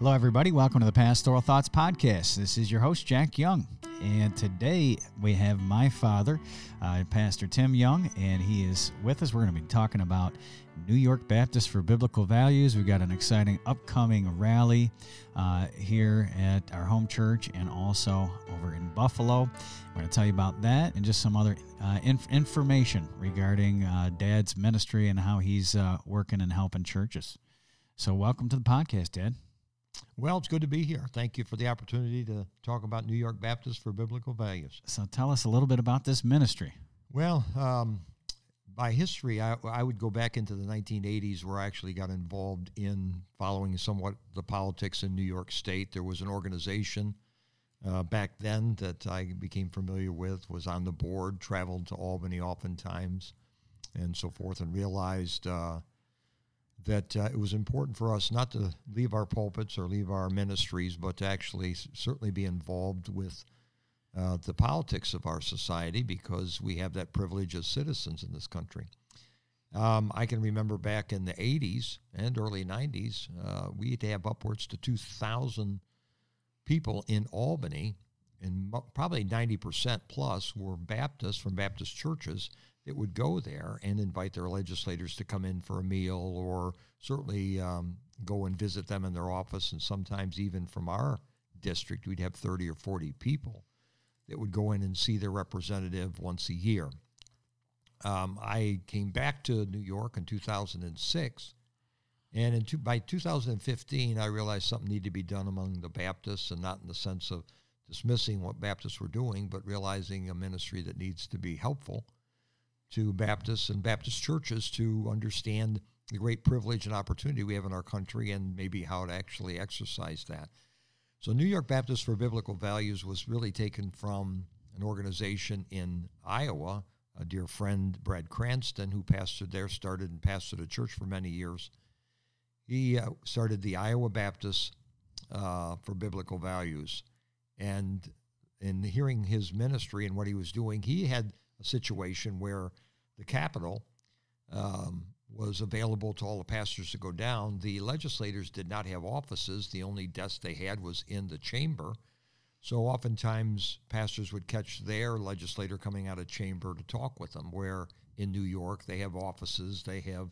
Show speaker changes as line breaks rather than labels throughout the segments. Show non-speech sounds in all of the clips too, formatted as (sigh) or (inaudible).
Hello, everybody. Welcome to the Pastoral Thoughts Podcast. This is your host, Jack Young. And today we have my father, uh, Pastor Tim Young, and he is with us. We're going to be talking about New York Baptist for Biblical Values. We've got an exciting upcoming rally uh, here at our home church and also over in Buffalo. We're going to tell you about that and just some other uh, inf- information regarding uh, Dad's ministry and how he's uh, working and helping churches. So, welcome to the podcast, Dad.
Well, it's good to be here. Thank you for the opportunity to talk about New York Baptist for Biblical Values.
So, tell us a little bit about this ministry.
Well, um, by history, I, I, would go back into the 1980s where I actually got involved in following somewhat the politics in New York State. There was an organization uh, back then that I became familiar with, was on the board, traveled to Albany oftentimes, and so forth, and realized. Uh, that uh, it was important for us not to leave our pulpits or leave our ministries, but to actually certainly be involved with uh, the politics of our society because we have that privilege as citizens in this country. Um, I can remember back in the 80s and early 90s, uh, we had to have upwards to 2,000 people in Albany, and probably 90% plus were Baptists from Baptist churches that would go there and invite their legislators to come in for a meal or certainly um, go and visit them in their office. And sometimes, even from our district, we'd have 30 or 40 people that would go in and see their representative once a year. Um, I came back to New York in 2006. And in two, by 2015, I realized something needed to be done among the Baptists, and not in the sense of dismissing what Baptists were doing, but realizing a ministry that needs to be helpful to Baptists and Baptist churches to understand the great privilege and opportunity we have in our country and maybe how to actually exercise that. So, New York Baptist for Biblical Values was really taken from an organization in Iowa. A dear friend, Brad Cranston, who pastored there, started and pastored a church for many years. He uh, started the Iowa Baptist uh, for Biblical Values. And in hearing his ministry and what he was doing, he had a situation where the Capitol um, was available to all the pastors to go down. The legislators did not have offices. The only desk they had was in the chamber. So oftentimes pastors would catch their legislator coming out of chamber to talk with them, where in New York they have offices, they have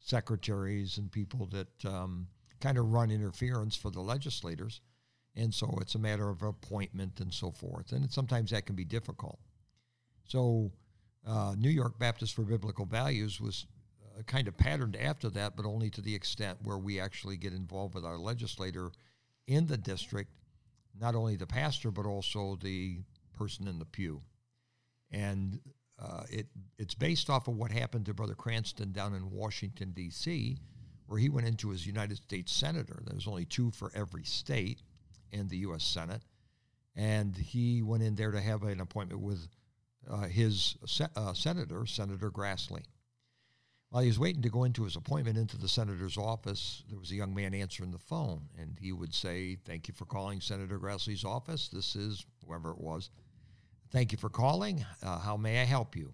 secretaries and people that um, kind of run interference for the legislators. And so it's a matter of appointment and so forth. And sometimes that can be difficult. So, uh, New York Baptist for Biblical Values was uh, kind of patterned after that, but only to the extent where we actually get involved with our legislator in the district, not only the pastor, but also the person in the pew. And uh, it, it's based off of what happened to Brother Cranston down in Washington, D.C., where he went into as United States Senator. There was only two for every state in the U.S. Senate. And he went in there to have an appointment with his se- uh, senator, Senator Grassley. While he was waiting to go into his appointment into the senator's office, there was a young man answering the phone, and he would say, Thank you for calling Senator Grassley's office. This is whoever it was. Thank you for calling. Uh, how may I help you?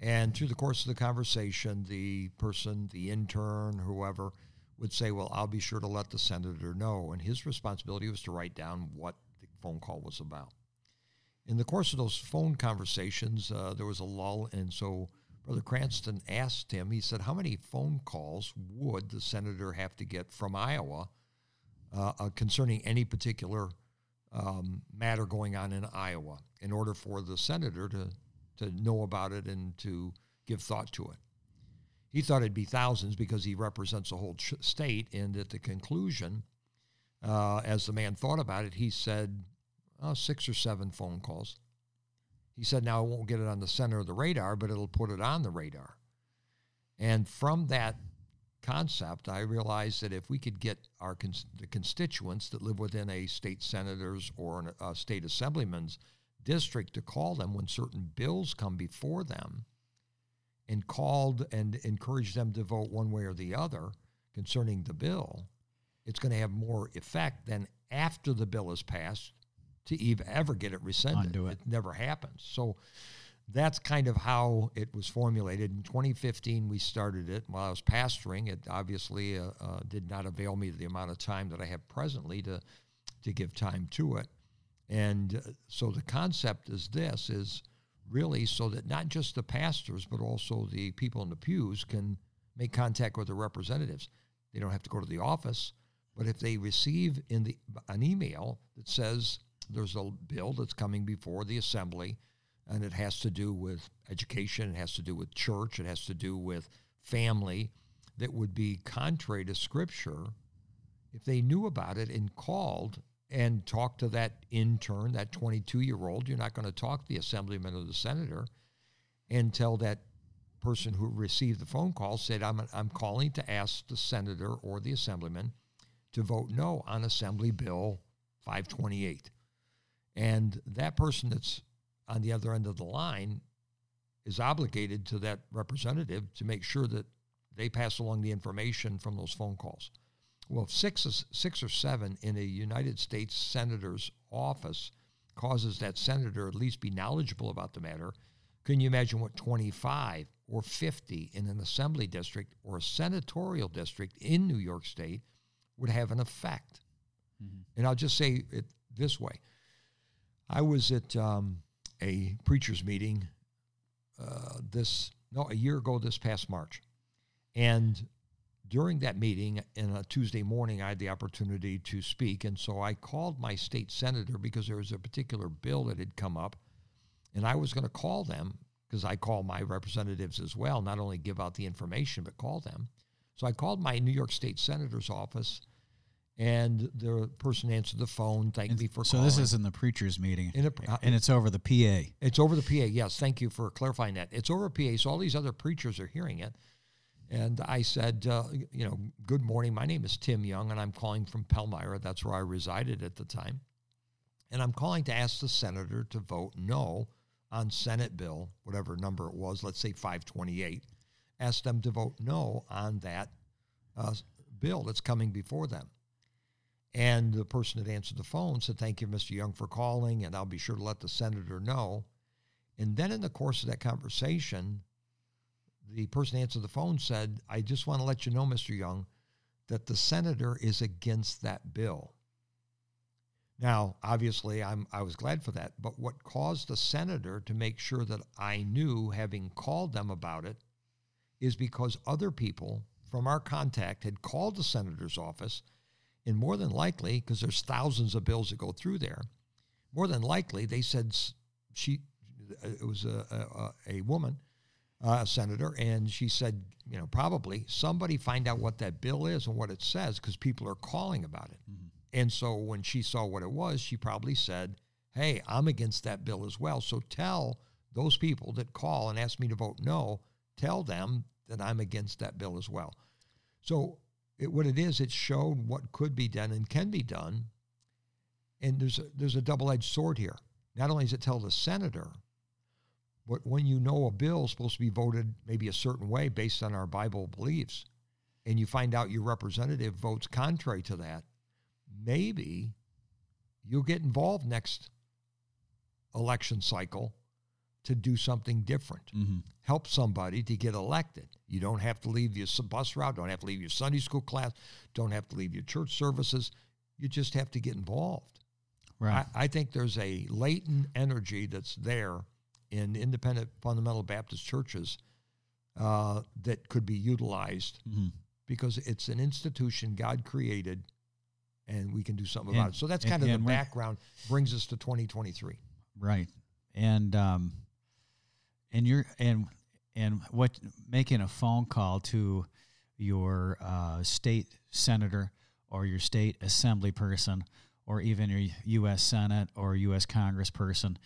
And through the course of the conversation, the person, the intern, whoever, would say, Well, I'll be sure to let the senator know. And his responsibility was to write down what the phone call was about in the course of those phone conversations, uh, there was a lull, and so Brother Cranston asked him. He said, "How many phone calls would the senator have to get from Iowa uh, uh, concerning any particular um, matter going on in Iowa in order for the senator to to know about it and to give thought to it?" He thought it'd be thousands because he represents a whole ch- state, and at the conclusion, uh, as the man thought about it, he said oh, six or seven phone calls. He said, now I won't get it on the center of the radar, but it'll put it on the radar. And from that concept, I realized that if we could get our cons- the constituents that live within a state senator's or an, a state assemblyman's district to call them when certain bills come before them and called and encouraged them to vote one way or the other concerning the bill, it's going to have more effect than after the bill is passed to even ever get it rescinded.
Undo
it. it never happens. So that's kind of how it was formulated. In 2015, we started it while I was pastoring. It obviously uh, uh, did not avail me the amount of time that I have presently to to give time to it. And uh, so the concept is this: is really so that not just the pastors, but also the people in the pews can make contact with the representatives. They don't have to go to the office, but if they receive in the an email that says there's a bill that's coming before the assembly and it has to do with education, it has to do with church, it has to do with family that would be contrary to scripture, if they knew about it and called and talked to that intern, that 22 year old, you're not going to talk to the assemblyman or the senator and tell that person who received the phone call said, I'm, I'm calling to ask the senator or the assemblyman to vote no on Assembly Bill 528. And that person that's on the other end of the line is obligated to that representative to make sure that they pass along the information from those phone calls. Well, if six, six or seven in a United States senator's office causes that senator at least be knowledgeable about the matter, can you imagine what 25 or 50 in an assembly district or a senatorial district in New York State would have an effect? Mm-hmm. And I'll just say it this way I was at um, a preacher's meeting uh, this no a year ago this past March, and during that meeting in a Tuesday morning, I had the opportunity to speak, and so I called my state senator because there was a particular bill that had come up, and I was going to call them because I call my representatives as well, not only give out the information but call them. So I called my New York State senator's office and the person answered the phone, thanked
and
me for calling.
so
calling.
this is in the preacher's meeting,
a,
uh, and it's over the PA.
It's over the PA. Yes, thank you for clarifying that. It's over PA, so all these other preachers are hearing it. And I said, uh, you know, good morning. My name is Tim Young, and I'm calling from Palmyra. That's where I resided at the time. And I'm calling to ask the senator to vote no on Senate bill, whatever number it was, let's say 528. Ask them to vote no on that uh, bill that's coming before them. And the person that answered the phone said, Thank you, Mr. Young, for calling, and I'll be sure to let the senator know. And then in the course of that conversation, the person that answered the phone said, I just want to let you know, Mr. Young, that the senator is against that bill. Now, obviously, I'm, I was glad for that, but what caused the senator to make sure that I knew, having called them about it, is because other people from our contact had called the senator's office and more than likely, because there's thousands of bills that go through there, more than likely they said she, it was a, a, a woman, uh, a senator, and she said, you know, probably somebody find out what that bill is and what it says because people are calling about it. Mm-hmm. And so when she saw what it was, she probably said, hey, I'm against that bill as well. So tell those people that call and ask me to vote no, tell them that I'm against that bill as well. So it, what it is, it showed what could be done and can be done. And there's a, there's a double-edged sword here. Not only does it tell the senator, but when you know a bill is supposed to be voted maybe a certain way based on our Bible beliefs, and you find out your representative votes contrary to that, maybe you'll get involved next election cycle to do something different. Mm-hmm. Help somebody to get elected. You don't have to leave your bus route, don't have to leave your Sunday school class, don't have to leave your church services. You just have to get involved. Right. I, I think there's a latent energy that's there in independent fundamental Baptist churches uh, that could be utilized mm-hmm. because it's an institution God created and we can do something and, about it. So that's kind and, of the background, brings us to 2023.
Right. And um, and you're and and what making a phone call to your uh, state senator or your state assembly person or even your U.S. Senate or U.S. Congress person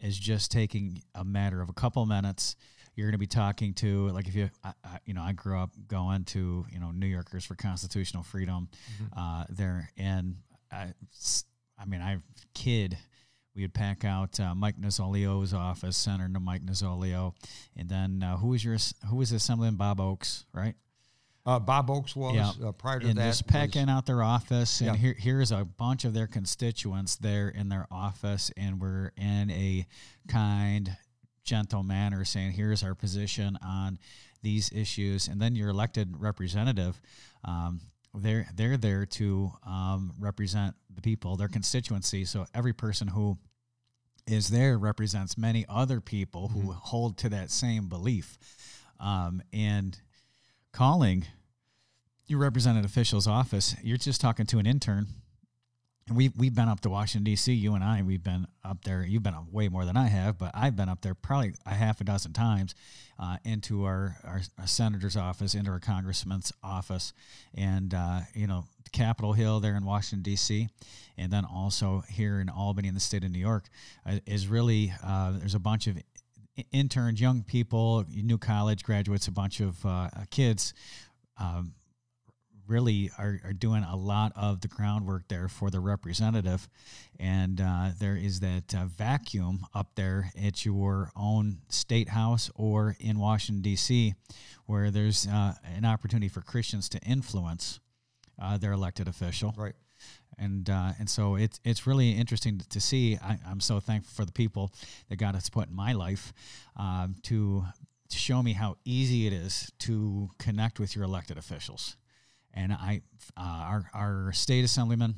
is just taking a matter of a couple minutes. You're going to be talking to like if you I, I, you know I grew up going to you know New Yorkers for Constitutional Freedom mm-hmm. uh, there and I, I mean I kid we would pack out uh, Mike Nozzolio's office, Senator Mike Nozzolio, and then uh, who was your who was Assemblyman Bob Oaks, right?
Uh, Bob Oaks was yeah. uh, prior to
and
that.
Just packing out their office, and yeah. here here's a bunch of their constituents there in their office, and we're in a kind, gentle manner, saying, "Here's our position on these issues," and then your elected representative. Um, they're they're there to um, represent the people, their constituency. So every person who is there represents many other people who mm-hmm. hold to that same belief. Um, and calling your represented official's office, you're just talking to an intern and we've we've been up to Washington D.C. You and I, we've been up there. You've been up way more than I have, but I've been up there probably a half a dozen times uh, into our, our, our, senator's office, into our congressman's office, and uh, you know Capitol Hill there in Washington D.C., and then also here in Albany in the state of New York uh, is really uh, there's a bunch of interns, young people, new college graduates, a bunch of uh, kids. Um, really are, are doing a lot of the groundwork there for the representative. And uh, there is that uh, vacuum up there at your own state house or in Washington, D.C., where there's uh, an opportunity for Christians to influence uh, their elected official.
Right.
And uh, and so it's it's really interesting to see. I, am so thankful for the people that God has put in my life um, to to show me how easy it is to connect with your elected officials and I, uh, our our state assemblyman,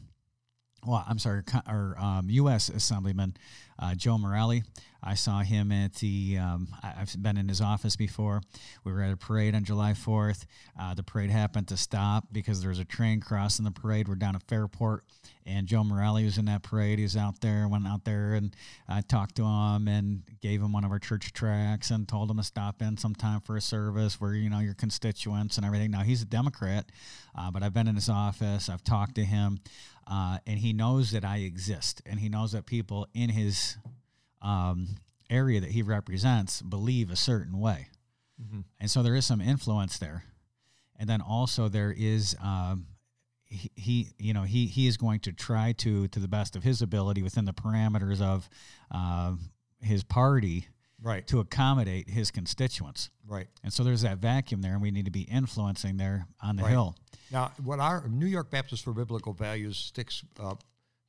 well, I'm sorry, our um, U.S. assemblyman, uh, Joe Morelle. I saw him at the. Um, I've been in his office before. We were at a parade on July 4th. Uh, the parade happened to stop because there was a train crossing the parade. We're down at Fairport, and Joe Morelle was in that parade. He was out there, went out there, and I talked to him and gave him one of our church tracts and told him to stop in sometime for a service where you know your constituents and everything. Now he's a Democrat, uh, but I've been in his office. I've talked to him. Uh, and he knows that I exist, and he knows that people in his um, area that he represents believe a certain way, mm-hmm. and so there is some influence there. And then also there is um, he, he, you know he he is going to try to to the best of his ability within the parameters of uh, his party
right
to accommodate his constituents
right
and so there's that vacuum there and we need to be influencing there on the right. hill
now what our new york baptist for biblical values sticks uh,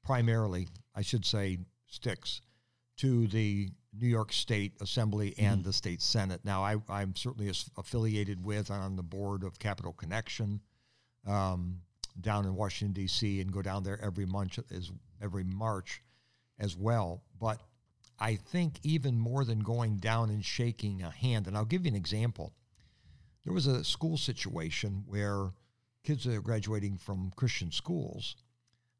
primarily i should say sticks to the new york state assembly and mm-hmm. the state senate now I, i'm certainly affiliated with on the board of capital connection um, down in washington d.c and go down there every month as every march as well but I think even more than going down and shaking a hand, and I'll give you an example. There was a school situation where kids that are graduating from Christian schools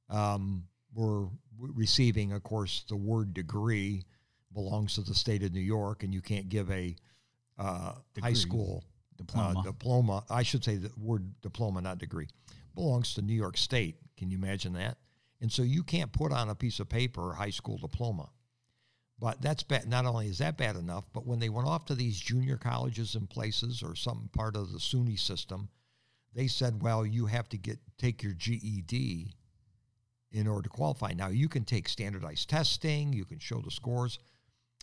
um, were receiving, of course, the word degree belongs to the state of New York, and you can't give a uh, high school uh, diploma. Uh, diploma. I should say the word diploma, not degree, belongs to New York State. Can you imagine that? And so you can't put on a piece of paper a high school diploma. But that's bad. Not only is that bad enough, but when they went off to these junior colleges and places or some part of the SUNY system, they said, "Well, you have to get take your GED in order to qualify." Now you can take standardized testing, you can show the scores,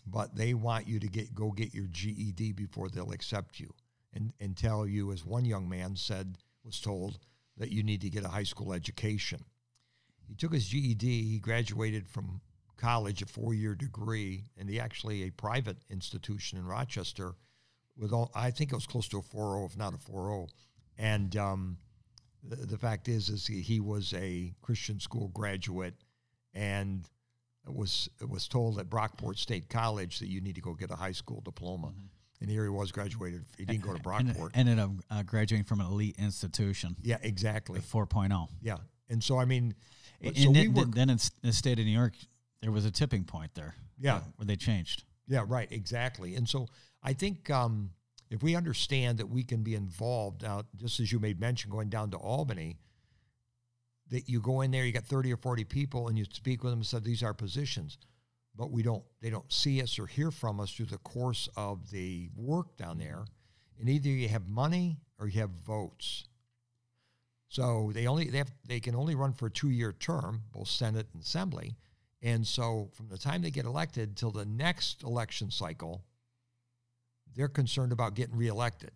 but they want you to get go get your GED before they'll accept you and and tell you, as one young man said, was told that you need to get a high school education. He took his GED. He graduated from college, a four year degree, and he actually a private institution in Rochester with all, I think it was close to a 4.0, if not a 4.0. And um, the, the, fact is, is he, he, was a Christian school graduate and was was told at Brockport State College that you need to go get a high school diploma. Mm-hmm. And here he was graduated. He didn't go to (laughs) Brockport.
And ended up uh, graduating from an elite institution.
Yeah, exactly.
4.0.
Yeah. And so, I mean,
and so then, we were, then in the state of New York, there was a tipping point there.
Yeah.
Where they changed.
Yeah, right, exactly. And so I think um, if we understand that we can be involved now, just as you made mention, going down to Albany, that you go in there, you got 30 or 40 people, and you speak with them and say, these are positions. But we don't, they don't see us or hear from us through the course of the work down there. And either you have money or you have votes. So they only they have they can only run for a two year term, both Senate and Assembly. And so from the time they get elected till the next election cycle, they're concerned about getting reelected.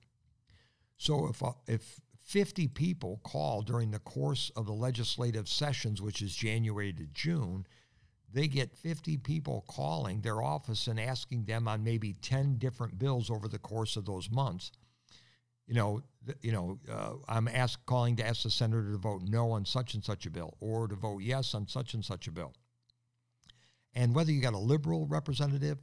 So if, uh, if 50 people call during the course of the legislative sessions, which is January to June, they get 50 people calling their office and asking them on maybe 10 different bills over the course of those months. You know, you know, uh, I'm asked calling to ask the senator to vote no on such and such a bill, or to vote yes on such and such a bill. And whether you got a liberal representative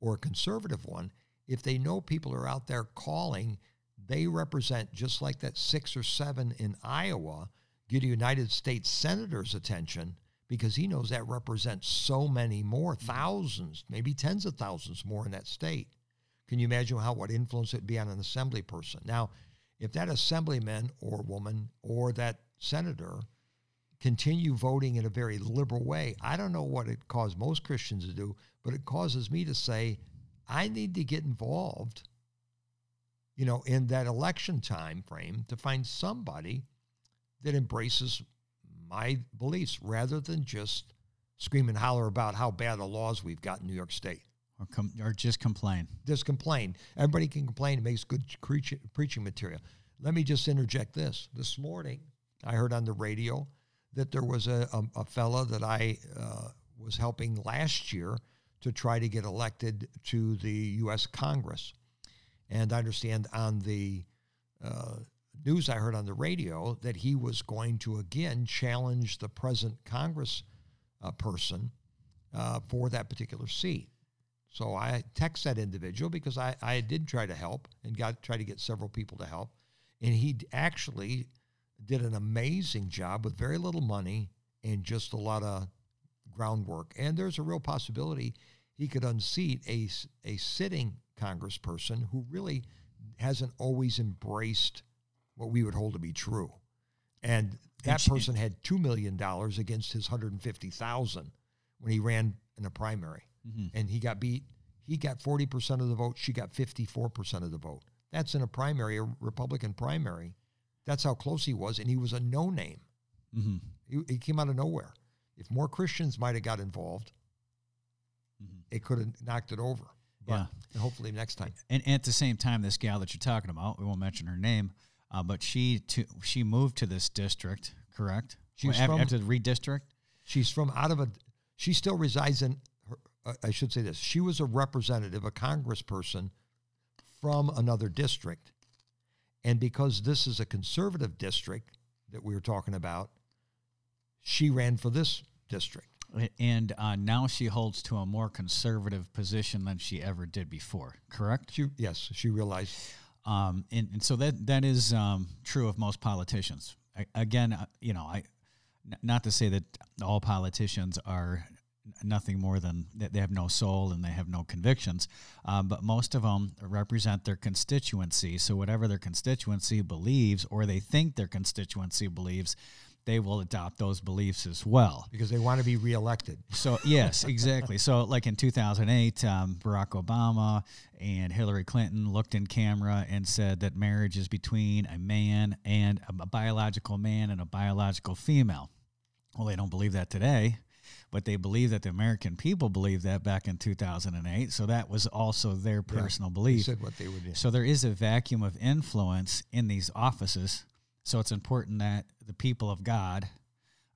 or a conservative one, if they know people are out there calling, they represent just like that six or seven in Iowa get a United States senator's attention because he knows that represents so many more mm-hmm. thousands, maybe tens of thousands more in that state. Can you imagine how what influence it'd be on an assembly person? Now, if that assemblyman or woman or that senator continue voting in a very liberal way, I don't know what it caused most Christians to do, but it causes me to say, I need to get involved, you know, in that election time frame to find somebody that embraces my beliefs rather than just scream and holler about how bad the laws we've got in New York State.
Or, com- or just complain.
Just complain. Everybody can complain. It makes good preach- preaching material. Let me just interject this. This morning, I heard on the radio that there was a, a, a fella that I uh, was helping last year to try to get elected to the U.S. Congress. And I understand on the uh, news I heard on the radio that he was going to again challenge the present Congress uh, person uh, for that particular seat. So I text that individual because I, I did try to help and got try to get several people to help. And he actually did an amazing job with very little money and just a lot of groundwork. And there's a real possibility he could unseat a, a sitting congressperson who really hasn't always embraced what we would hold to be true. And that person had $2 million against his 150000 when he ran in a primary. Mm-hmm. And he got beat. He got 40% of the vote. She got 54% of the vote. That's in a primary, a Republican primary. That's how close he was. And he was a no name. Mm-hmm. He, he, came out of nowhere. If more Christians might have got involved, mm-hmm. it could have knocked it over. But yeah. hopefully next time.
And, and, at the same time, this gal that you're talking about, we won't mention her name, uh, but she to, she moved to this district, correct?
She's
well,
from,
after the redistrict.
She's from out of a. She still resides in. Her, uh, I should say this. She was a representative, a congressperson from another district, and because this is a conservative district that we were talking about, she ran for this district.
And uh, now she holds to a more conservative position than she ever did before. Correct?
She, yes, she realized.
Um, and, and so that that is um, true of most politicians. I, again, uh, you know, I n- not to say that all politicians are nothing more than they have no soul and they have no convictions, um, but most of them represent their constituency. So whatever their constituency believes or they think their constituency believes, they will adopt those beliefs as well
because they want to be reelected.
So yes, (laughs) exactly. so like in 2008, um, Barack Obama and Hillary Clinton looked in camera and said that marriage is between a man and a, biological man and a biological female. Well, they don't believe that today, but they believe that the American people believed that back in 2008. So that was also their personal
yeah,
belief.
said what they would do.
So there is a vacuum of influence in these offices so it's important that the people of God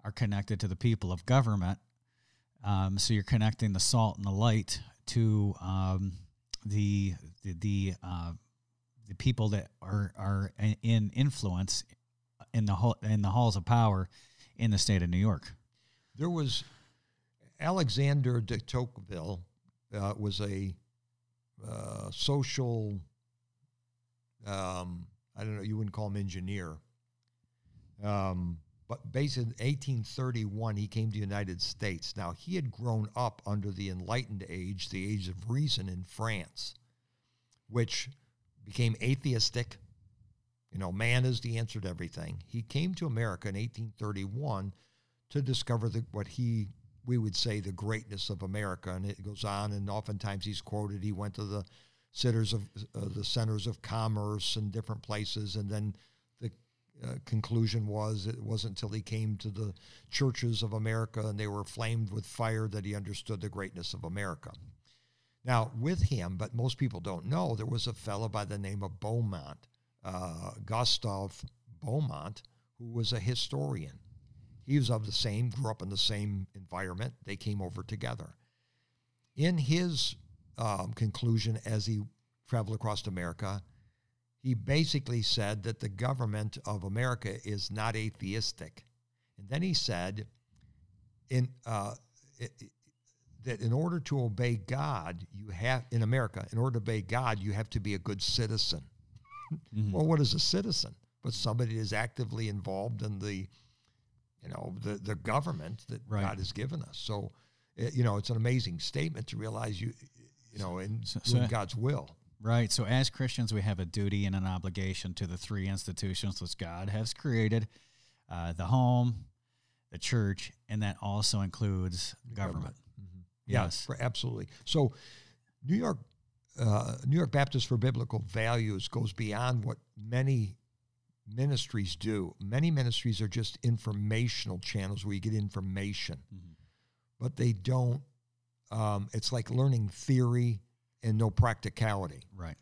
are connected to the people of government. Um, so you're connecting the salt and the light to um, the the the, uh, the people that are are in influence in the hall, in the halls of power in the state of New York.
There was Alexander de Tocqueville uh, was a uh, social. Um, I don't know. You wouldn't call him engineer um, but based in 1831, he came to the United States. Now, he had grown up under the Enlightened Age, the Age of Reason in France, which became atheistic. You know, man is the answer to everything. He came to America in 1831 to discover the, what he we would say the greatness of America, and it goes on. And oftentimes he's quoted. He went to the sitters of uh, the centers of commerce and different places, and then uh, conclusion was it wasn't until he came to the churches of America and they were flamed with fire that he understood the greatness of America. Now, with him, but most people don't know, there was a fellow by the name of Beaumont, uh, Gustave Beaumont, who was a historian. He was of the same, grew up in the same environment. They came over together. In his um, conclusion, as he traveled across America, he basically said that the government of America is not atheistic. And then he said, in uh, it, that in order to obey God, you have in America, in order to obey God, you have to be a good citizen. Mm-hmm. well, what is a citizen? But somebody is actively involved in the, you know, the the government that right. God has given us. So, it, you know, it's an amazing statement to realize you, you know, in so, so, God's will.
Right. So, as Christians, we have a duty and an obligation to the three institutions that God has created: uh, the home, the church, and that also includes government. government.
Mm-hmm. Yes, yeah, absolutely. So, New York, uh, New York Baptist for Biblical Values goes beyond what many ministries do. Many ministries are just informational channels where you get information, mm-hmm. but they don't. Um, it's like learning theory and no practicality.
Right.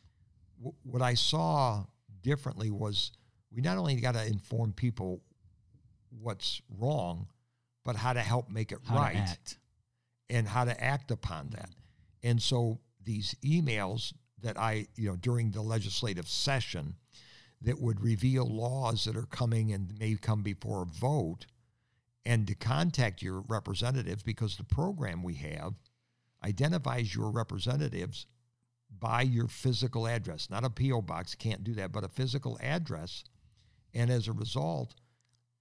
W- what I saw differently was we not only got to inform people what's wrong, but how to help make it
how
right and how to act upon that. And so these emails that I, you know, during the legislative session that would reveal laws that are coming and may come before a vote and to contact your representatives because the program we have identifies your representatives by your physical address, not a P.O. box, can't do that, but a physical address. And as a result,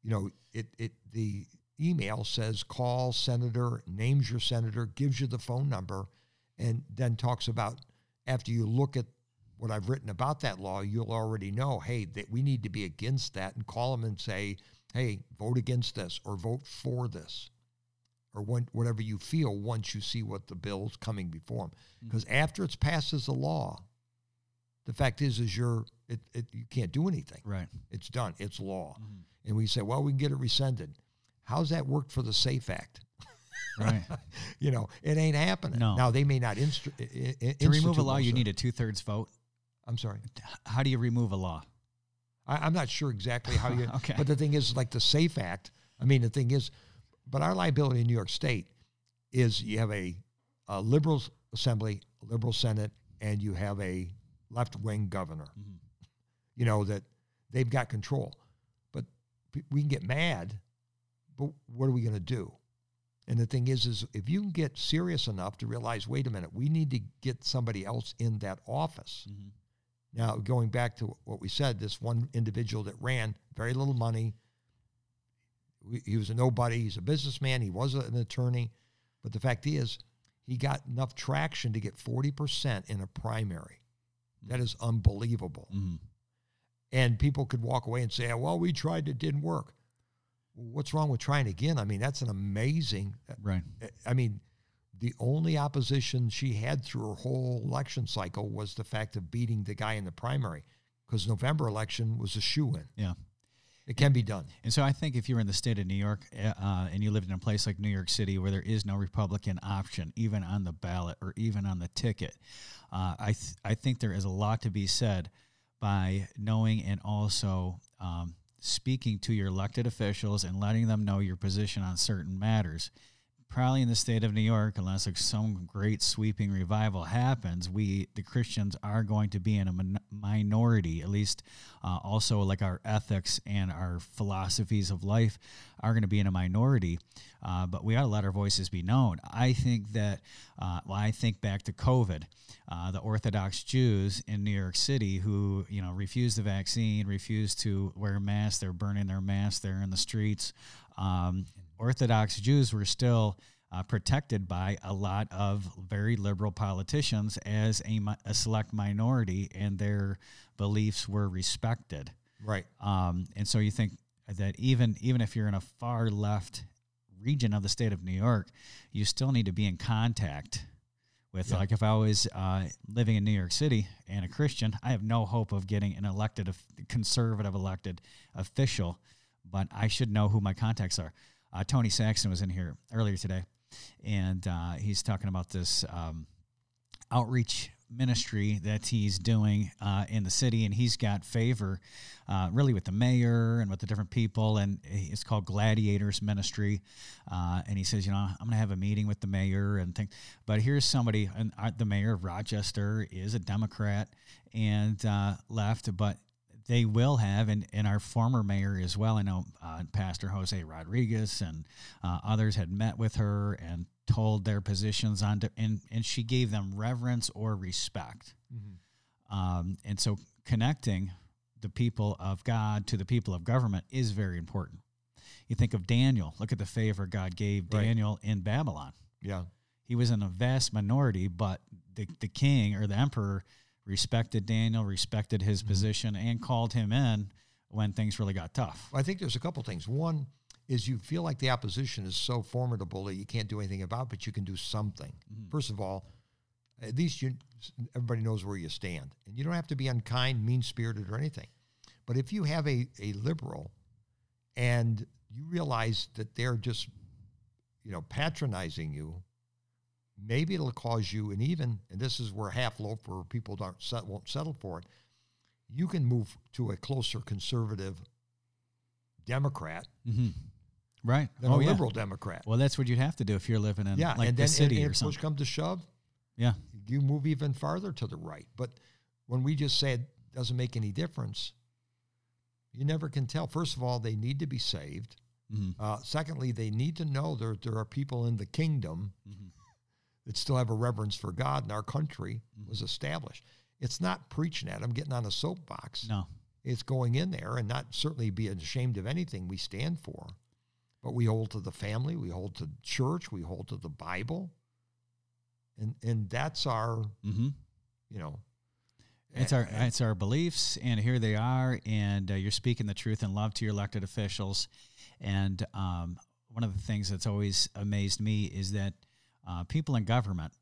you know, it, it the email says call senator, names your senator, gives you the phone number, and then talks about after you look at what I've written about that law, you'll already know, hey, that we need to be against that and call them and say, hey, vote against this or vote for this or when, whatever you feel once you see what the bill's coming before them. Because mm-hmm. after it's passes the law, the fact is, is you're, it, it, you can't do anything.
Right.
It's done. It's law. Mm-hmm and we say, well, we can get it rescinded. How's that work for the SAFE Act? (laughs)
Right. (laughs)
you know, it ain't happening.
No.
Now they may not instru-
to remove a law. You need a two thirds vote.
I'm sorry.
How do you remove a law?
I, am not sure exactly how you. (laughs)
okay.
But the thing is, like the SAFE Act. I mean, the thing is, but our liability in New York State is you have a, a liberal assembly, a liberal senate, and you have a left wing governor. Mm-hmm. You know that they've got control but we can get mad, but what are we going to do? And the thing is, is if you can get serious enough to realize, wait a minute, we need to get somebody else in that office. Mm-hmm. Now, going back to what we said, this one individual that ran very little money. He was a nobody. He's a businessman. He was an attorney. But the fact is, he got enough traction to get 40% in a primary. That is unbelievable. Mm-hmm and people could walk away and say, "Well, we tried; it didn't work." what's wrong with trying again? I mean, that's an amazing.
Right.
I mean, the only opposition she had through her whole election cycle was the fact of beating the guy in the primary, because November election was a shoe in.
Yeah.
It can be done.
And so I think if you're in the state of New York uh, uh, and you lived in a place like New York City where there is no Republican option, even on the ballot or even on the ticket, uh, I, th- I think there is a lot to be said by knowing and also um, speaking to your elected officials and letting them know your position on certain matters. Probably in the state of New York, unless some great sweeping revival happens, we the Christians are going to be in a min- minority. At least, uh, also like our ethics and our philosophies of life are going to be in a minority. Uh, but we ought to let our voices be known. I think that. Uh, well, I think back to COVID uh, the Orthodox Jews in New York City who you know refused the vaccine, refused to wear masks. They're burning their masks there in the streets. Um, Orthodox Jews were still uh, protected by a lot of very liberal politicians as a, a select minority, and their beliefs were respected.
Right.
Um, and so you think that even even if you're in a far left region of the state of New York, you still need to be in contact with yeah. like if I was uh, living in New York City and a Christian, I have no hope of getting an elected conservative elected official, but I should know who my contacts are. Uh, Tony Saxton was in here earlier today, and uh, he's talking about this um, outreach ministry that he's doing uh, in the city, and he's got favor uh, really with the mayor and with the different people, and it's called Gladiators Ministry. Uh, and he says, you know, I'm going to have a meeting with the mayor and think, but here's somebody, and uh, the mayor of Rochester is a Democrat and uh, left, but they will have, and, and our former mayor as well. I know uh, Pastor Jose Rodriguez and uh, others had met with her and told their positions on, to, and and she gave them reverence or respect. Mm-hmm. Um, and so connecting the people of God to the people of government is very important. You think of Daniel. Look at the favor God gave right. Daniel in Babylon.
Yeah,
he was in a vast minority, but the the king or the emperor respected Daniel, respected his mm-hmm. position, and called him in when things really got tough.
I think there's a couple things. One is you feel like the opposition is so formidable that you can't do anything about, but you can do something. Mm-hmm. First of all, at least you everybody knows where you stand, and you don't have to be unkind, mean spirited, or anything. But if you have a, a liberal and you realize that they're just, you know, patronizing you maybe it'll cause you, and even, and this is where half loaf or people don't set, won't settle for it, you can move to a closer conservative Democrat.
Mm-hmm. Right.
Than oh, a liberal yeah. Democrat.
Well, that's what you'd have to do if you're living in yeah, like and then, the city and, and or something.
push come to shove,
yeah,
you move even farther to the right. But when we just say it doesn't make any difference, you never can tell. First of all, they need to be saved. Mm-hmm. Uh, secondly, they need to know there there are people in the kingdom mm-hmm that still have a reverence for God in our country mm-hmm. was established. It's not preaching at them, getting on a soapbox.
No.
It's going in there and not certainly being ashamed of anything we stand for. But we hold to the family, we hold to church, we hold to the Bible. And and that's our mm-hmm. you know
it's our it's our beliefs, and here they are. And uh, you're speaking the truth and love to your elected officials. And um, one of the things that's always amazed me is that uh, people in government,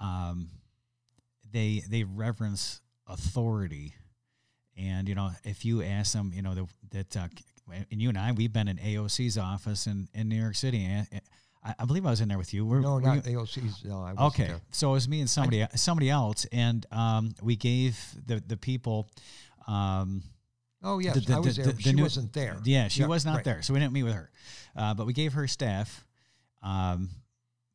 um, they they reverence authority, and you know if you ask them, you know the, that uh, and you and I we've been in AOC's office in in New York City. I, I believe I was in there with you.
Were, no, not you, AOC's. No, I
okay. There. So it was me and somebody I, somebody else, and um, we gave the the people. Um,
Oh yes, the, the, I was there. The, she new, wasn't there.
Yeah, she was not right. there, so we didn't meet with her. Uh, but we gave her staff um,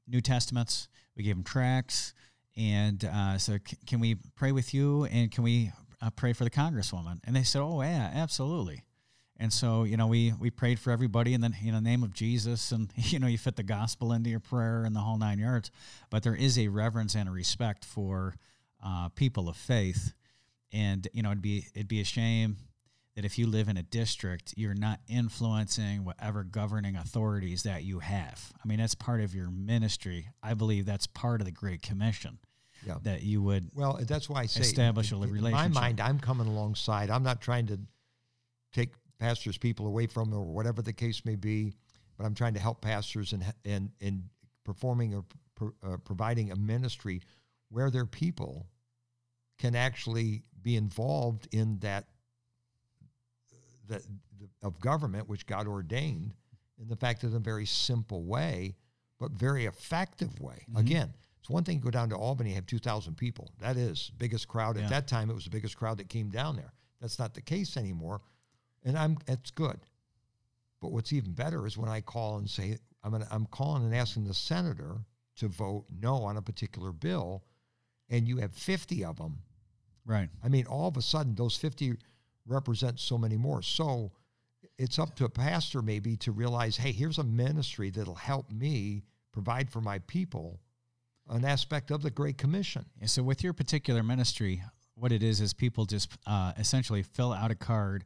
New Testaments. We gave them tracts. And uh, so, c- can we pray with you? And can we uh, pray for the Congresswoman? And they said, Oh, yeah, absolutely. And so, you know, we, we prayed for everybody in the you know, name of Jesus, and (laughs) you know, you fit the gospel into your prayer and the whole nine yards. But there is a reverence and a respect for uh, people of faith, and you know, it'd be it'd be a shame that if you live in a district, you're not influencing whatever governing authorities that you have. I mean, that's part of your ministry. I believe that's part of the Great Commission. Yeah. That you would
well, that's why I say
establish a relationship. In
my mind, I'm coming alongside. I'm not trying to take pastors' people away from them or whatever the case may be, but I'm trying to help pastors and and in performing or pro, uh, providing a ministry where their people can actually be involved in that the, the, of government, which God ordained, in the fact of a very simple way, but very effective way. Mm-hmm. Again, it's one thing to go down to Albany and have 2,000 people. That is biggest crowd. Yeah. At that time, it was the biggest crowd that came down there. That's not the case anymore. And I'm that's good. But what's even better is when I call and say, I'm, gonna, I'm calling and asking the senator to vote no on a particular bill, and you have 50 of them.
Right.
I mean, all of a sudden, those 50 represents so many more. So it's up to a pastor maybe to realize, hey, here's a ministry that'll help me provide for my people an aspect of the Great Commission.
Yeah, so with your particular ministry, what it is is people just uh, essentially fill out a card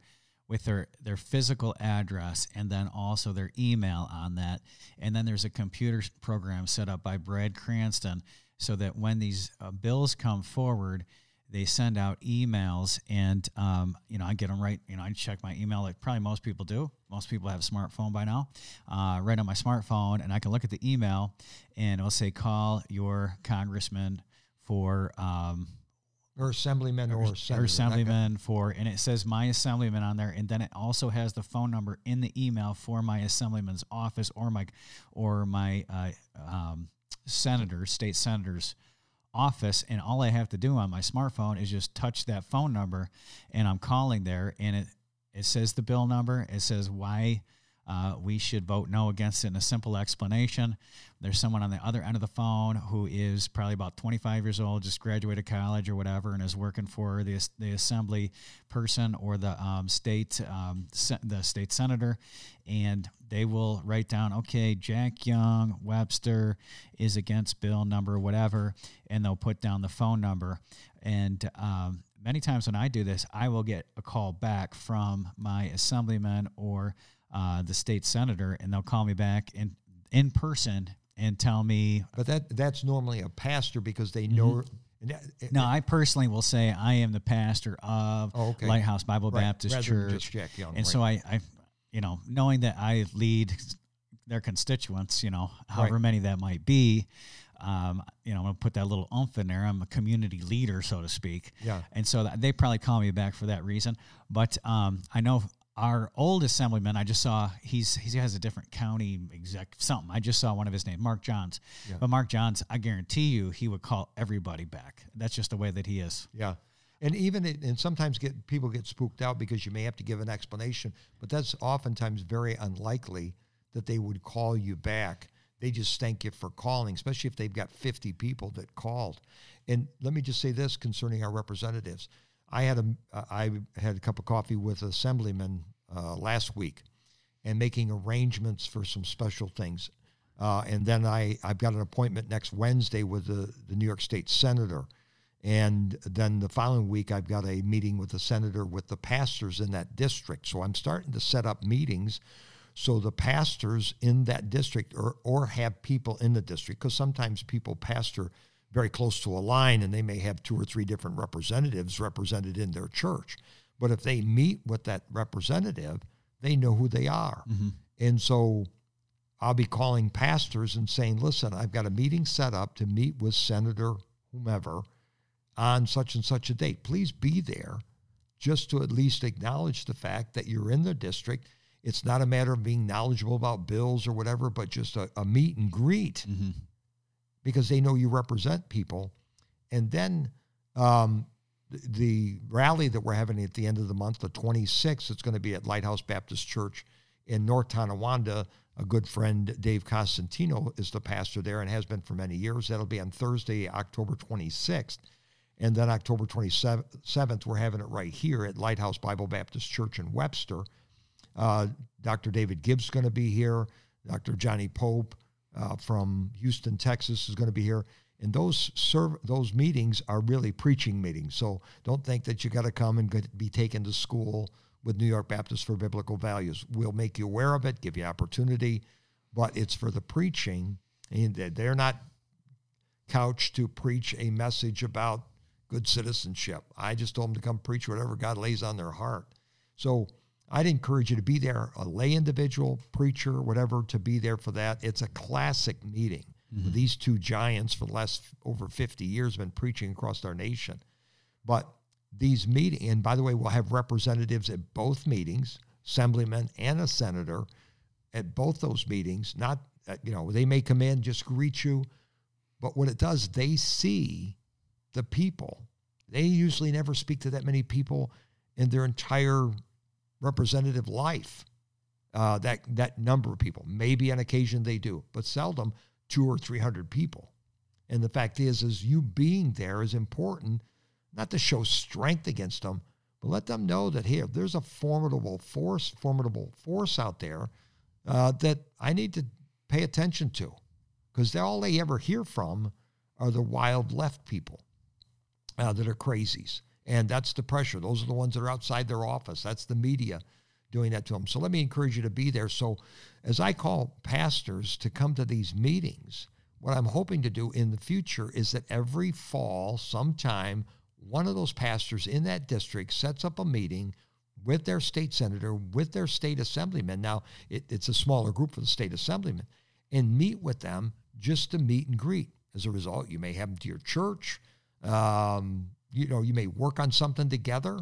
with their their physical address and then also their email on that and then there's a computer program set up by Brad Cranston so that when these uh, bills come forward they send out emails and um, you know i get them right you know i check my email like probably most people do. Most people have a smartphone by now uh, right on my smartphone and i can look at the email and it'll say call your congressman for um,
or assemblyman or, or,
or assemblyman for and it says my assemblyman on there and then it also has the phone number in the email for my assemblyman's office or my or my uh, um, senators state senators office and all I have to do on my smartphone is just touch that phone number and I'm calling there and it it says the bill number, it says why uh, we should vote no against it in a simple explanation. There's someone on the other end of the phone who is probably about 25 years old, just graduated college or whatever, and is working for the, the assembly person or the um, state um, se- the state senator, and they will write down, okay, Jack Young Webster is against bill number whatever, and they'll put down the phone number, and um, many times when I do this, I will get a call back from my assemblyman or uh, the state senator, and they'll call me back in in person and tell me.
But that that's normally a pastor because they know.
Mm-hmm. No, I personally will say I am the pastor of oh, okay. Lighthouse Bible right. Baptist
Rather
Church,
Young,
and
right.
so I, I, you know, knowing that I lead their constituents, you know, however right. many that might be, um, you know, I'm gonna put that little umph in there. I'm a community leader, so to speak.
Yeah.
And so they probably call me back for that reason. But um, I know our old assemblyman, I just saw he's he has a different county exec something. I just saw one of his names, Mark Johns. Yeah. But Mark Johns, I guarantee you, he would call everybody back. That's just the way that he is.
Yeah, and even it, and sometimes get people get spooked out because you may have to give an explanation, but that's oftentimes very unlikely that they would call you back. They just thank you for calling, especially if they've got 50 people that called. And let me just say this concerning our representatives I had a I had a cup of coffee with assemblyman uh, last week, and making arrangements for some special things. Uh, and then I I've got an appointment next Wednesday with the the New York State senator, and then the following week I've got a meeting with the senator with the pastors in that district. So I'm starting to set up meetings. So the pastors in that district, or or have people in the district, because sometimes people pastor very close to a line and they may have two or three different representatives represented in their church. But if they meet with that representative, they know who they are. Mm-hmm. And so I'll be calling pastors and saying, listen, I've got a meeting set up to meet with Senator whomever on such and such a date. Please be there just to at least acknowledge the fact that you're in the district. It's not a matter of being knowledgeable about bills or whatever, but just a, a meet and greet. Mm-hmm because they know you represent people. And then um, the, rally that we're having at the end of the month, the 26th, it's going to be at Lighthouse Baptist Church in North Tonawanda. A good friend, Dave Costantino, is the pastor there and has been for many years. That'll be on Thursday, October 26th. And then October 27th, we're having it right here at Lighthouse Bible Baptist Church in Webster. Uh, Dr. David Gibbs is going to be here, Dr. Johnny Pope, uh, from Houston, Texas, is going to be here. And those those meetings are really preaching meetings. So don't think that you got to come and be taken to school with New York Baptist for Biblical Values. We'll make you aware of it, give you opportunity, but it's for the preaching. And they're not couched to preach a message about good citizenship. I just told them to come preach whatever God lays on their heart. So I'd encourage you to be there, a lay individual, preacher, whatever, to be there for that. It's a classic meeting. Mm-hmm. These two giants for the last over 50 years have been preaching across our nation. But these meetings, and by the way, we'll have representatives at both meetings, assemblyman and a senator at both those meetings. Not, uh, you know, they may come in, just greet you, but what it does, they see the people. They usually never speak to that many people in their entire representative life. Uh, that that number of people. Maybe on occasion they do, but seldom two or three hundred people. And the fact is, is you being there is important, not to show strength against them, but let them know that here there's a formidable force, formidable force out there uh, that I need to pay attention to, because all they ever hear from are the wild left people uh, that are crazies. And that's the pressure. Those are the ones that are outside their office. That's the media doing that to them. So let me encourage you to be there. So as I call pastors to come to these meetings, what I'm hoping to do in the future is that every fall, sometime, one of those pastors in that district sets up a meeting with their state senator, with their state assemblyman. Now, it, it's a smaller group for the state assemblyman, and meet with them just to meet and greet. As a result, you may have them to your church. Um, you know, you may work on something together.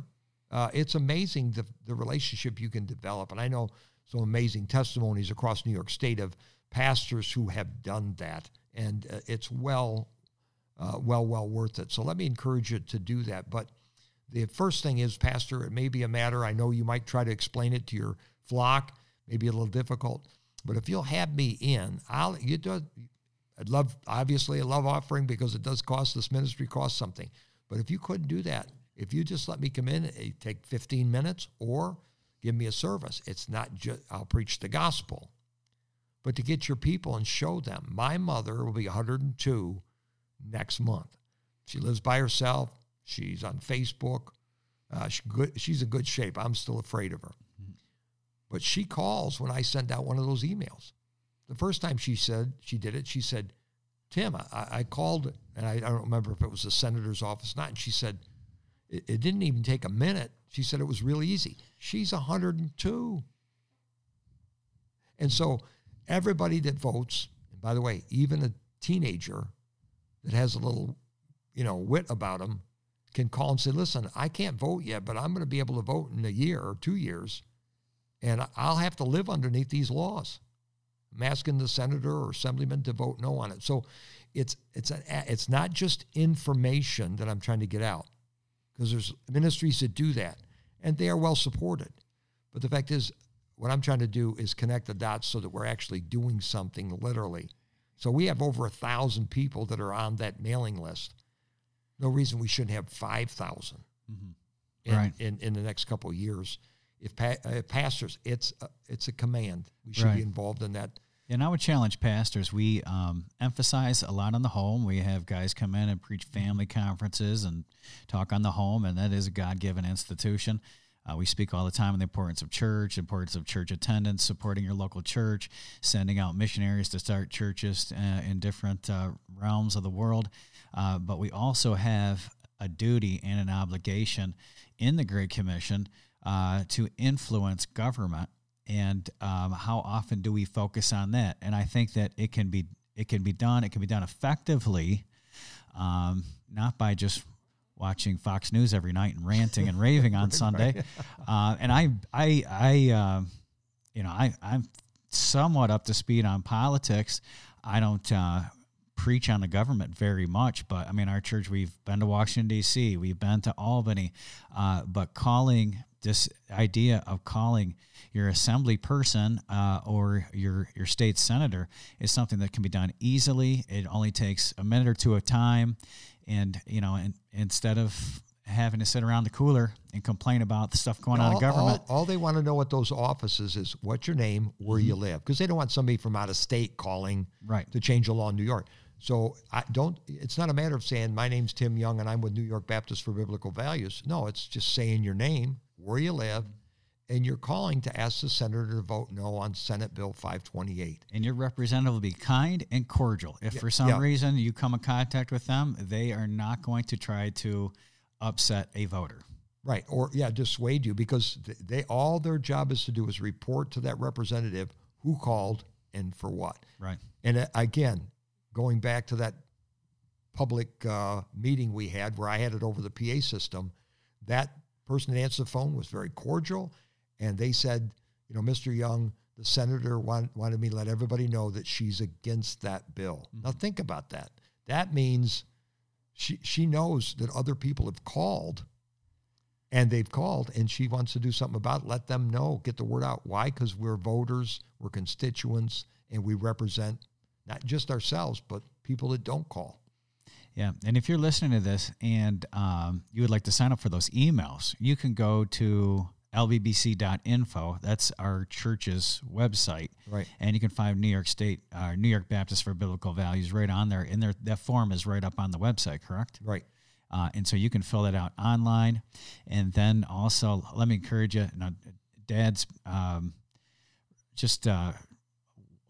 Uh, it's amazing the, the relationship you can develop. And I know some amazing testimonies across New York State of pastors who have done that. And uh, it's well uh, well, well worth it. So let me encourage you to do that. But the first thing is, Pastor, it may be a matter, I know you might try to explain it to your flock, maybe a little difficult, but if you'll have me in, I'll, you do, I'd love, obviously, a love offering because it does cost this ministry, cost something. But if you couldn't do that, if you just let me come in, it take 15 minutes or give me a service. It's not just, I'll preach the gospel, but to get your people and show them. My mother will be 102 next month. She lives by herself. She's on Facebook. Uh, she good, she's in good shape. I'm still afraid of her. But she calls when I send out one of those emails. The first time she said she did it, she said, Tim, I, I called, and I, I, don't remember if it was the senator's office or not. And she said, it, it didn't even take a minute. She said it was really easy. She's 102. And so everybody that votes, and by the way, even a teenager that has a little, you know, wit about them can call and say, listen, I can't vote yet, but I'm going to be able to vote in a year or two years. And I'll have to live underneath these laws. I'm asking the senator or assemblyman to vote no on it. So it's it's a, it's not just information that I'm trying to get out because there's ministries that do that and they are well supported. But the fact is, what I'm trying to do is connect the dots so that we're actually doing something literally. So we have over a thousand people that are on that mailing list. No reason we shouldn't have 5,000 mm-hmm. in,
right.
in, in, the next couple of years. If pa- uh, pastors, it's a, it's a command. We should
right.
be involved in that.
And I would challenge pastors. We um, emphasize a lot on the home. We have guys come in and preach family conferences and talk on the home, and that is a God given institution. Uh, we speak all the time on the importance of church, importance of church attendance, supporting your local church, sending out missionaries to start churches uh, in different uh, realms of the world. Uh, but we also have a duty and an obligation in the Great Commission uh, to influence government. And um, how often do we focus on that? And I think that it can be it can be done. It can be done effectively, um, not by just watching Fox News every night and ranting and raving on (laughs) right, Sunday. Right. uh, and I, I, I, uh, you know, I, I'm somewhat up to speed on politics. I don't uh, preach on the government very much, but I mean, our church, we've been to Washington, D.C., we've been to Albany, uh, but calling this idea of calling your assembly person uh, or your your state senator is something that can be done easily. It only takes a minute or two of time and you know, and instead of having to sit around the cooler and complain about the stuff going on in government.
All, all, they want to know at those offices is what's your name, where mm-hmm. you live, because they don't want somebody from out of state calling
right.
to change the law in New York. So I don't. It's not a matter of saying my name's Tim Young and I'm with New York Baptist for Biblical Values. No, it's just saying your name, where you live, and you're calling to ask the senator to vote no on Senate Bill 528.
And your representative will be kind and cordial. If yeah, for some yeah. reason you come in contact with them, they are not going to try to upset a voter.
Right. Or yeah, dissuade you because they all their job is to do is report to that representative who called and for what.
Right.
And uh, again, going back to that public uh, meeting we had where I had it over the PA system, that person that answered the phone was very cordial and they said, you know, Mr. Young, the senator want, wanted me to let everybody know that she's against that bill. Mm-hmm. Now think about that. That means she she knows that other people have called and they've called and she wants to do something about it. Let them know, get the word out. Why? Because we're voters, we're constituents, and we represent not just ourselves, but people that don't call.
Yeah. And if you're listening to this and um, you would like to sign up for those emails, you can go to lbbc.info. That's our church's website.
Right.
And you can find New York State, uh, New York Baptist for Biblical Values right on there. And there, that form is right up on the website, correct?
Right.
Uh, and so you can fill that out online. And then also, let me encourage you, Dad's um, just a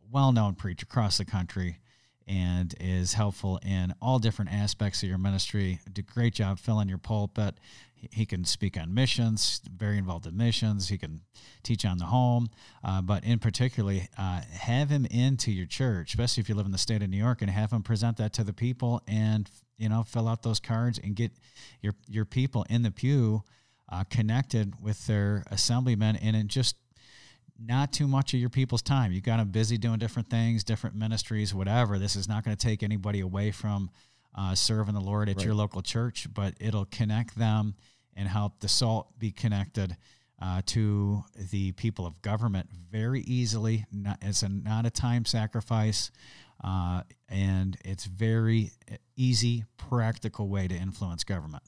well known preacher across the country and is helpful in all different aspects of your ministry. Did a great job filling your pulpit. He can speak on missions, very involved in missions. He can teach on the home, uh, but in particularly, uh, have him into your church, especially if you live in the state of New York, and have him present that to the people, and you know, fill out those cards and get your your people in the pew uh, connected with their assemblymen, and it just not too much of your people's time. You got them busy doing different things, different ministries, whatever. This is not going to take anybody away from uh, serving the Lord at right. your local church, but it'll connect them and help the salt be connected uh, to the people of government very easily. Not, it's a, not a time sacrifice, uh, and it's very easy, practical way to influence government.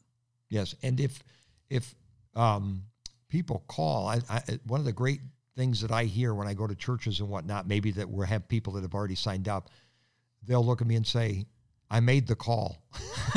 Yes, and if if um, people call, I, I, one of the great things that I hear when I go to churches and whatnot, maybe that we have people that have already signed up, they'll look at me and say, I made the call. (laughs)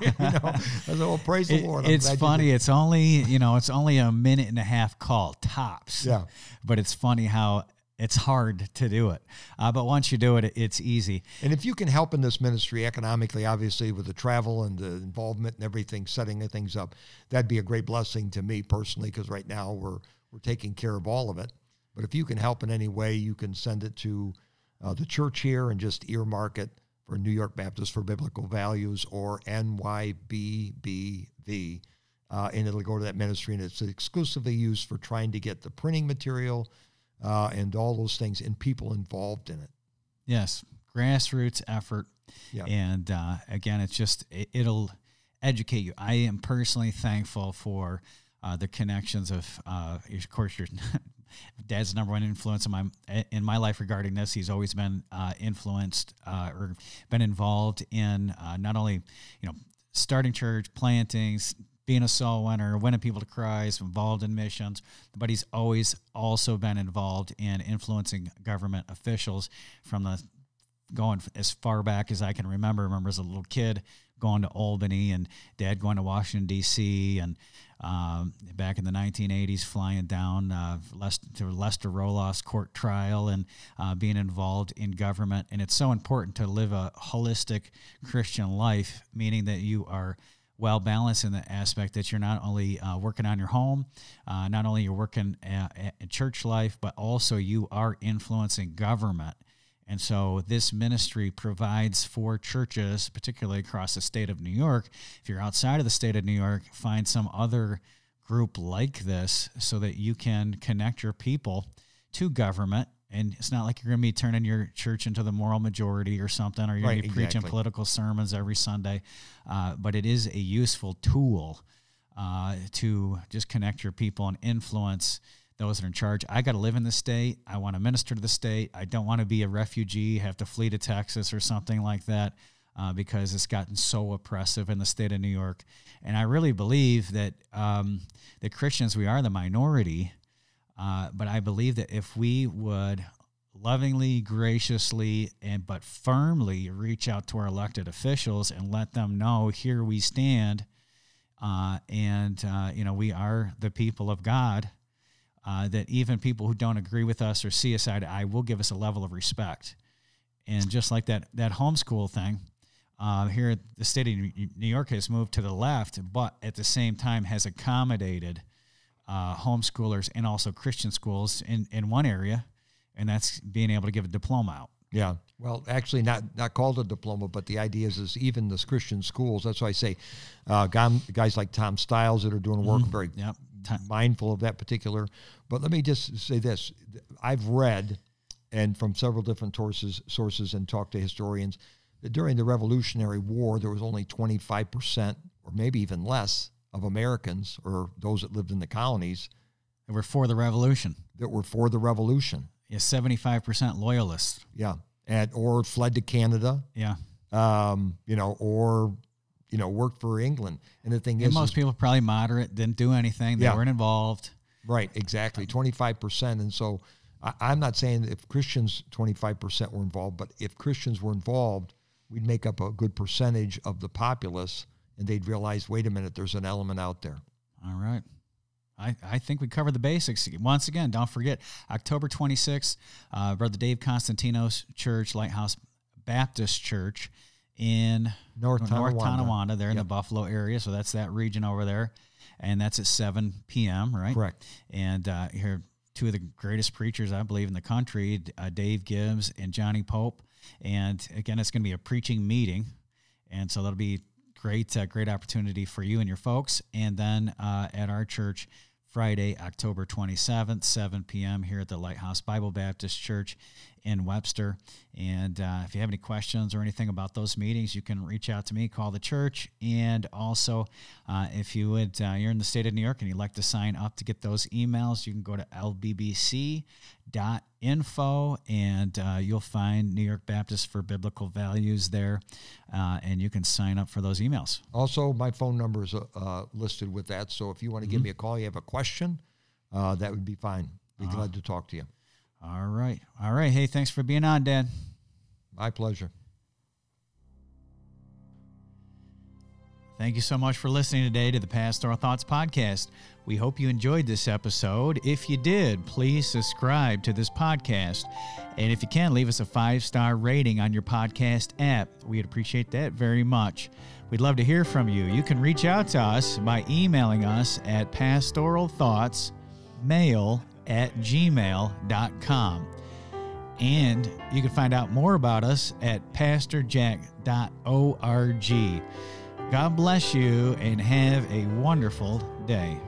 you know, I said, well, praise the Lord.
I'm it's funny. It's only, you know, it's only a minute and a half call tops.
Yeah.
But it's funny how it's hard to do it. Uh, but once you do it, it's easy.
And if you can help in this ministry economically, obviously with the travel and the involvement and everything, setting things up, that'd be a great blessing to me personally, because right now we're, we're taking care of all of it. But if you can help in any way, you can send it to uh, the church here and just earmark it for New York Baptist for Biblical Values or NYBBV. Uh, and it'll go to that ministry, and it's exclusively used for trying to get the printing material uh, and all those things and people involved in it.
Yes, grassroots effort.
Yeah.
And uh, again, it's just, it, will educate you. I am personally thankful for uh, the connections of, uh, of course, your (laughs) dad's number one influence in my in my life regarding this. He's always been uh, influenced uh, or been involved in uh, not only you know starting church, plantings, being a soul winner, winning people to Christ, involved in missions, but he's always also been involved in influencing government officials from the going as far back as I can remember. I remember as a little kid going to Albany and dad going to Washington D.C. and um, back in the 1980s, flying down uh, to Lester Roloff's court trial and uh, being involved in government. And it's so important to live a holistic Christian life, meaning that you are well balanced in the aspect that you're not only uh, working on your home, uh, not only you're working at, at church life, but also you are influencing government and so this ministry provides for churches, particularly across the state of New York. If you're outside of the state of New York, find some other group like this so that you can connect your people to government. And it's not like you're going to be turning your church into the moral majority or something, or you're right, going to be exactly. preaching political sermons every Sunday. Uh, but it is a useful tool uh, to just connect your people and influence those that are in charge. I got to live in the state. I want to minister to the state. I don't want to be a refugee, have to flee to Texas or something like that uh, because it's gotten so oppressive in the state of New York. And I really believe that um, the Christians, we are the minority, uh, but I believe that if we would lovingly, graciously, and but firmly reach out to our elected officials and let them know here we stand, uh, and uh, you know we are the people of God uh, that even people who don't agree with us or see us eye to eye will give us a level of respect. And just like that that homeschool thing, uh, here the state of New York has moved to the left, but at the same time has accommodated uh, homeschoolers and also Christian schools in, in one area, and that's being able to give a diploma out.
Yeah. Well, actually, not not called a diploma, but the idea is, is even the Christian schools. That's why I say, uh, guys like Tom Stiles that are doing work mm-hmm. very yep mindful of that particular. But let me just say this: I've read, and from several different sources, sources, and talked to historians that during the Revolutionary War there was only 25 percent, or maybe even less, of Americans or those that lived in the colonies
that were for the revolution.
That were for the revolution.
Yeah, 75 percent loyalists.
Yeah, and or fled to Canada.
Yeah.
Um, you know, or you know, worked for England. And the thing
and
is,
most people probably moderate, didn't do anything. They yeah. weren't involved.
Right, exactly, twenty five percent. And so, I, am not saying if Christians twenty five percent were involved, but if Christians were involved, we'd make up a good percentage of the populace, and they'd realize, wait a minute, there's an element out there.
All right. I, I think we covered the basics. Once again, don't forget October 26th, uh, Brother Dave Constantino's church, Lighthouse Baptist Church in
North Tonawanda,
North Tonawanda there yep. in the Buffalo area. So that's that region over there. And that's at 7 p.m., right?
Correct.
And uh, here, two of the greatest preachers, I believe, in the country, uh, Dave Gibbs and Johnny Pope. And again, it's going to be a preaching meeting. And so that'll be great, uh, great opportunity for you and your folks. And then uh, at our church, Friday, October 27th, 7 p.m., here at the Lighthouse Bible Baptist Church in Webster. And uh, if you have any questions or anything about those meetings, you can reach out to me, call the church. And also, uh, if you would, uh, you're in the state of New York and you'd like to sign up to get those emails, you can go to lbbc.info and uh, you'll find New York Baptist for Biblical Values there. Uh, and you can sign up for those emails.
Also, my phone number is uh, listed with that. So if you want to give me a call, you have a question, that would be fine. Be glad to talk to you.
All right. All right. Hey, thanks for being on, Dad.
My pleasure.
Thank you so much for listening today to the Pastoral Thoughts Podcast. We hope you enjoyed this episode. If you did, please subscribe to this podcast. And if you can, leave us a five star rating on your podcast app. We'd appreciate that very much. We'd love to hear from you. You can reach out to us by emailing us at pastoralthoughtsmail at gmail.com. And you can find out more about us at pastorjack.org. God bless you and have a wonderful day.